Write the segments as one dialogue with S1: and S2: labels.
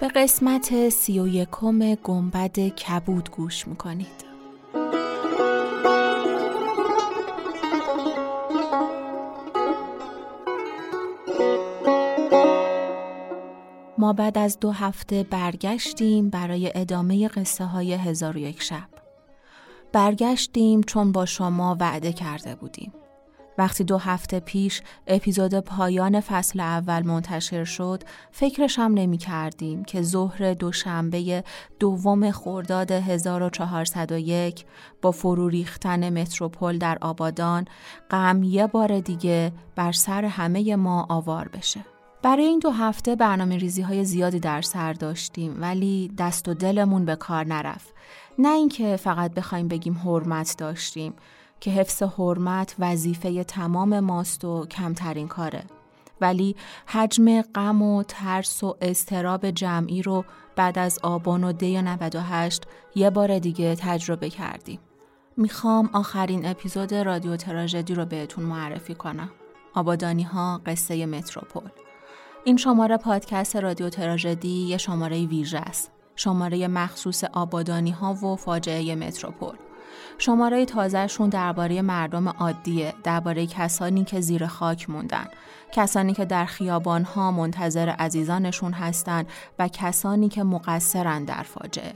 S1: به قسمت سی و یکم گنبد کبود گوش می‌کنید ما بعد از دو هفته برگشتیم برای ادامه قصه های هزار و یک شب. برگشتیم چون با شما وعده کرده بودیم. وقتی دو هفته پیش اپیزود پایان فصل اول منتشر شد فکرش هم نمی کردیم که ظهر دوشنبه دوم خرداد 1401 با فرو ریختن متروپول در آبادان غم یه بار دیگه بر سر همه ما آوار بشه. برای این دو هفته برنامه ریزی های زیادی در سر داشتیم ولی دست و دلمون به کار نرفت. نه اینکه فقط بخوایم بگیم حرمت داشتیم که حفظ حرمت وظیفه تمام ماست و کمترین کاره. ولی حجم غم و ترس و استراب جمعی رو بعد از آبان و دی 98 یه بار دیگه تجربه کردیم. می‌خوام آخرین اپیزود رادیو تراژدی رو بهتون معرفی کنم. آبادانی ها قصه متروپول. این شماره پادکست رادیو تراژدی یه شماره ویژه است. شماره مخصوص آبادانی ها و فاجعه متروپول. شماره تازهشون درباره مردم عادیه، درباره کسانی که زیر خاک موندن، کسانی که در خیابان ها منتظر عزیزانشون هستند و کسانی که مقصرن در فاجعه.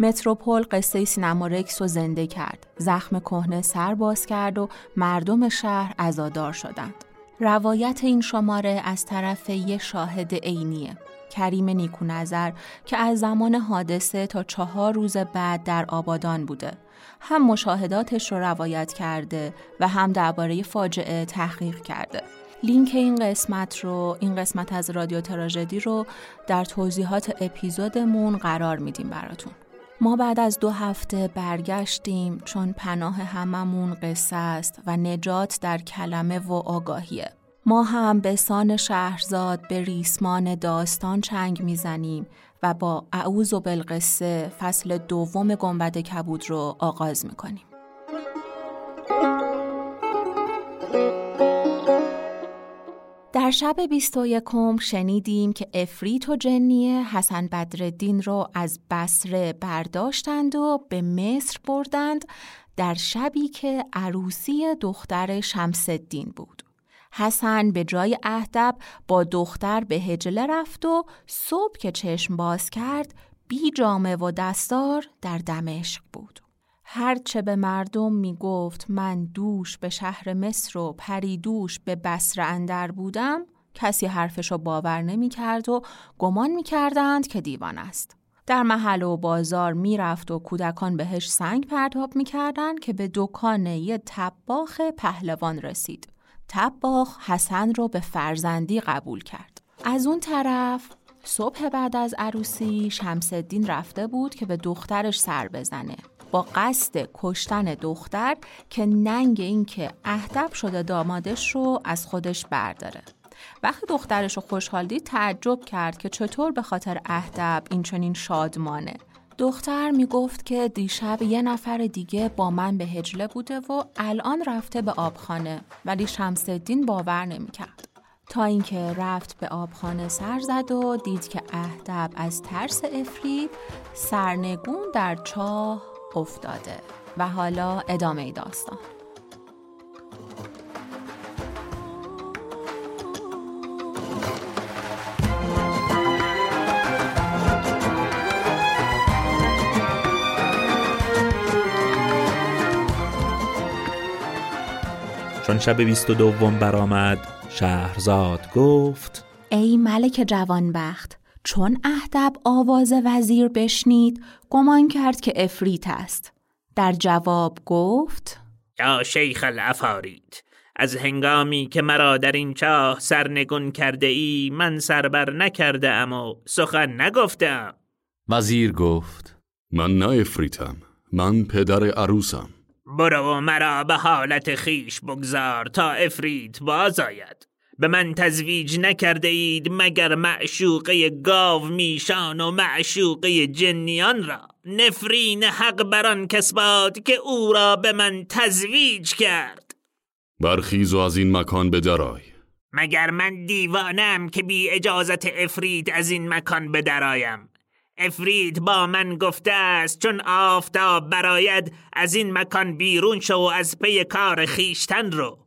S1: متروپول قصه سینما رکس رو زنده کرد، زخم کهنه سر باز کرد و مردم شهر عزادار شدند. روایت این شماره از طرف یه شاهد عینیه کریم نیکو نظر که از زمان حادثه تا چهار روز بعد در آبادان بوده هم مشاهداتش رو روایت کرده و هم درباره فاجعه تحقیق کرده لینک این قسمت رو این قسمت از رادیو تراژدی رو در توضیحات اپیزودمون قرار میدیم براتون ما بعد از دو هفته برگشتیم چون پناه هممون قصه است و نجات در کلمه و آگاهیه. ما هم به سان شهرزاد به ریسمان داستان چنگ می‌زنیم و با اعوذ و بالقصه فصل دوم گنبد کبود رو آغاز می‌کنیم. در شب 21 شنیدیم که افریت و جنیه حسن بدردین رو از بسره برداشتند و به مصر بردند در شبی که عروسی دختر شمسدین بود. حسن به جای اهدب با دختر به هجله رفت و صبح که چشم باز کرد بی جامه و دستار در دمشق بود. هرچه به مردم می گفت من دوش به شهر مصر و پریدوش به بسر اندر بودم کسی حرفشو باور نمی کرد و گمان می کردند که دیوان است. در محل و بازار می‌رفت و کودکان بهش سنگ پرتاب می‌کردند که به دکان یه تباخ پهلوان رسید. تباخ حسن رو به فرزندی قبول کرد. از اون طرف صبح بعد از عروسی شمسدین رفته بود که به دخترش سر بزنه. با قصد کشتن دختر که ننگ این که اهدب شده دامادش رو از خودش برداره وقتی دخترش رو خوشحال دید تعجب کرد که چطور به خاطر اهدب این چنین شادمانه دختر می گفت که دیشب یه نفر دیگه با من به هجله بوده و الان رفته به آبخانه ولی شمسدین باور نمی کرد. تا اینکه رفت به آبخانه سر زد و دید که اهدب از ترس افرید سرنگون در چاه افتاده و حالا ادامه داستان
S2: چون شب بیست و دوم برآمد شهرزاد گفت
S1: ای ملک جوانبخت چون اهدب آواز وزیر بشنید گمان کرد که افریت است. در جواب گفت
S3: یا شیخ الافارید از هنگامی که مرا در این چاه سرنگون کرده ای من سربر نکرده ام و سخن نگفتم.
S4: وزیر گفت
S5: من نه افریتم من پدر عروسم.
S3: برو مرا به حالت خیش بگذار تا افرید باز آید به من تزویج نکرده اید مگر معشوقه گاو میشان و معشوقه جنیان را. نفرین حق بران کس باد که او را به من تزویج کرد.
S5: برخیز و از این مکان بدرای.
S3: مگر من دیوانم که بی اجازت افرید از این مکان بدرایم؟ افرید با من گفته است چون آفتاب براید از این مکان بیرون شو و از پی کار خیشتن رو.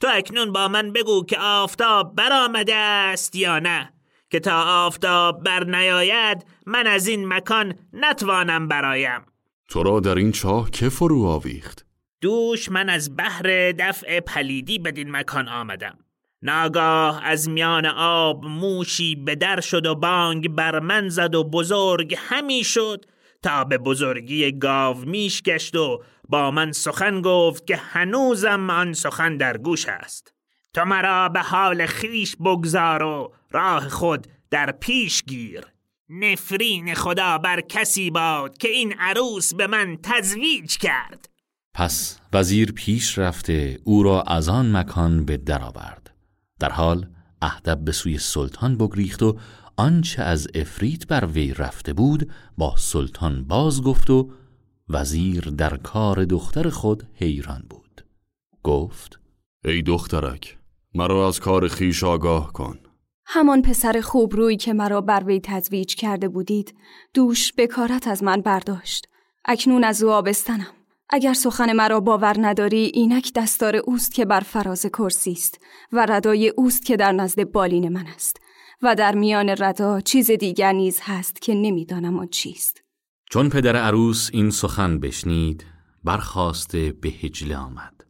S3: تو اکنون با من بگو که آفتاب برآمده است یا نه. که تا آفتاب بر نیاید من از این مکان نتوانم برایم.
S5: تو را در این چاه که فرو آویخت؟
S3: دوش من از بحر دفع پلیدی بدین مکان آمدم. ناگاه از میان آب موشی به در شد و بانگ بر من زد و بزرگ همی شد تا به بزرگی گاو میش گشت و با من سخن گفت که هنوزم آن سخن در گوش است. تو مرا به حال خیش بگذار و راه خود در پیش گیر. نفرین خدا بر کسی باد که این عروس به من تزویج کرد.
S4: پس وزیر پیش رفته او را از آن مکان به در آورد. در حال اهدب به سوی سلطان بگریخت و آنچه از افریت بر وی رفته بود با سلطان باز گفت و وزیر در کار دختر خود حیران بود. گفت
S5: ای دخترک مرا از کار خیش آگاه کن.
S6: همان پسر خوب روی که مرا بر وی تزویج کرده بودید دوش بکارت از من برداشت. اکنون از او آبستنم. اگر سخن مرا باور نداری اینک دستار اوست که بر فراز کرسی است و ردای اوست که در نزد بالین من است و در میان ردا چیز دیگر نیز هست که نمی‌دانم آن چیست.
S4: چون پدر عروس این سخن بشنید برخواسته به هجله آمد.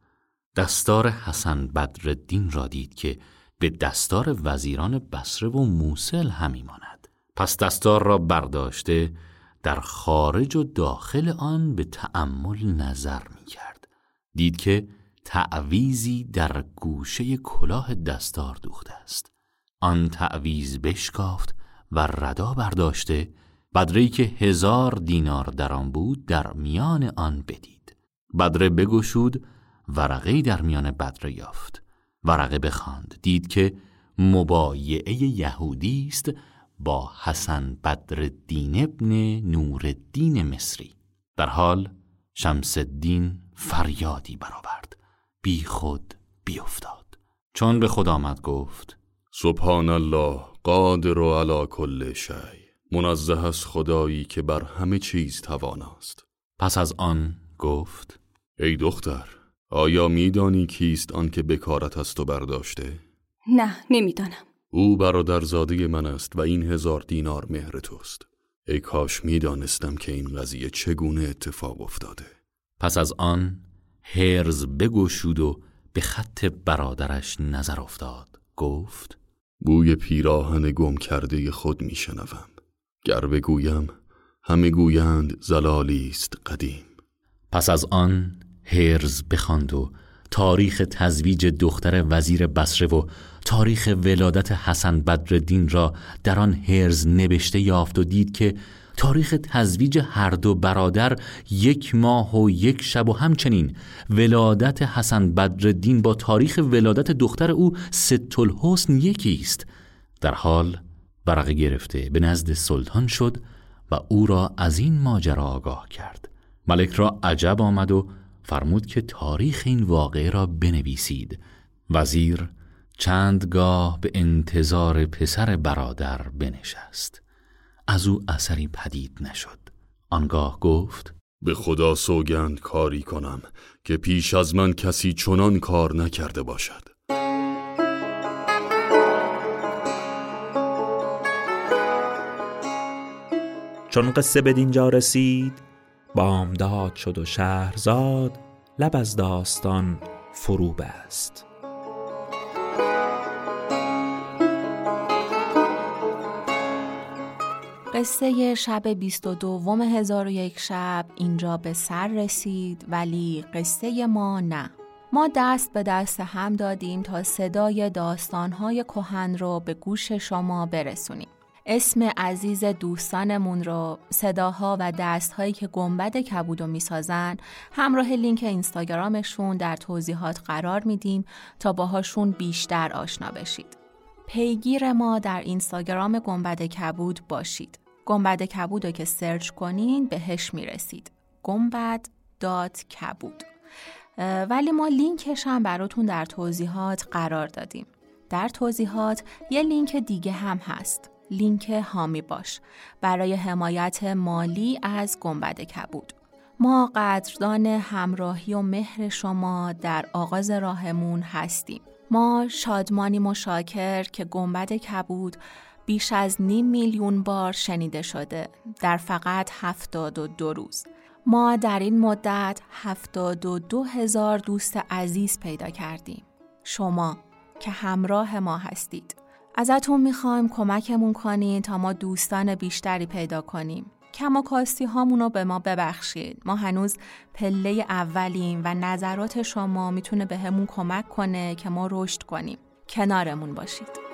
S4: دستار حسن بدرالدین را دید که به دستار وزیران بسره و موسل همی ماند. پس دستار را برداشته در خارج و داخل آن به تأمل نظر می کرد دید که تعویزی در گوشه کلاه دستار دوخته است. آن تعویز بشکافت و ردا برداشته بدری که هزار دینار در آن بود در میان آن بدید. بدره بگشود ورقه در میان بدره یافت. ورقه بخواند. دید که مبایعه یهودی است با حسن بدرالدین ابن نورالدین مصری. در حال شمس الدین فریادی برآورد. بی خود بیافتاد. چون به خود آمد گفت
S5: سبحان الله قادر و علا کل شی. منزه از خدایی که بر همه چیز تواناست.
S4: پس از آن گفت
S5: ای دختر آیا میدانی کیست آن که بکارت از تو برداشته؟
S6: نه نمی‌دانم.
S5: او برادرزاده من است و این هزار دینار مهر توست. ای کاش می‌دانستم که این قضیه چگونه اتفاق افتاده.
S4: پس از آن هرز بگشود و به خط برادرش نظر افتاد. گفت
S5: بوی پیراهن گم کرده خود میشنوم. گر بگویم همه گویند زلالی است قدیم.
S4: پس از آن هرز بخواند و تاریخ تزویج دختر وزیر بسره و تاریخ ولادت حسن بدردین را در آن هرز نوشته یافت و دید که تاریخ تزویج هر دو برادر یک ماه و یک شب و همچنین ولادت حسن بدردین با تاریخ ولادت دختر او ست الحسن یکی است. در حال ورقه گرفته به نزد سلطان شد و او را از این ماجرا آگاه کرد. ملک را عجب آمد و فرمود که تاریخ این واقعه را بنویسید. وزیر چندگاه به انتظار پسر برادر بنشست. از او اثری پدید نشد. آنگاه گفت
S5: به خدا سوگند کاری کنم که پیش از من کسی چنان کار نکرده باشد.
S2: چون قصه به دینجا رسید بامداد شد و شهرزاد لب از داستان فرو بست
S1: قصه شب 22 هزار و یک شب اینجا به سر رسید ولی قصه ما نه. ما دست به دست هم دادیم تا صدای داستانهای کهن رو به گوش شما برسونیم. اسم عزیز دوستانمون رو صداها و دستهایی که گنبد کبود رو می‌سازن همراه لینک اینستاگرامشون در توضیحات قرار میدیم تا باهاشون بیشتر آشنا بشید. پیگیر ما در اینستاگرام گنبد کبود باشید. گنبد کبود رو که search کنین بهش می‌رسید. گنبد dot کبود. ولی ما لینکش هم براتون در توضیحات قرار دادیم. در توضیحات یه لینک دیگه هم هست. لینک حامی باش برای حمایت مالی از گنبد کبود. ما قدردان همراهی و مهر شما در آغاز راهمون هستیم. ما شادمانی مشاکر که گنبد کبود بیش از نیم میلیون بار شنیده شده در فقط هفتاد و دو روز. ما در این مدت هفتاد و دو هزار دوست عزیز پیدا کردیم. شما که همراه ما هستید. ازتون می‌خوایم کمکمون کنین تا ما دوستان بیشتری پیدا کنیم. کم و کاستی هامونو به ما ببخشید. ما هنوز پله اولیم و نظرات شما می‌تونه به کمک کنه که ما رشد کنیم. کنارمون باشید.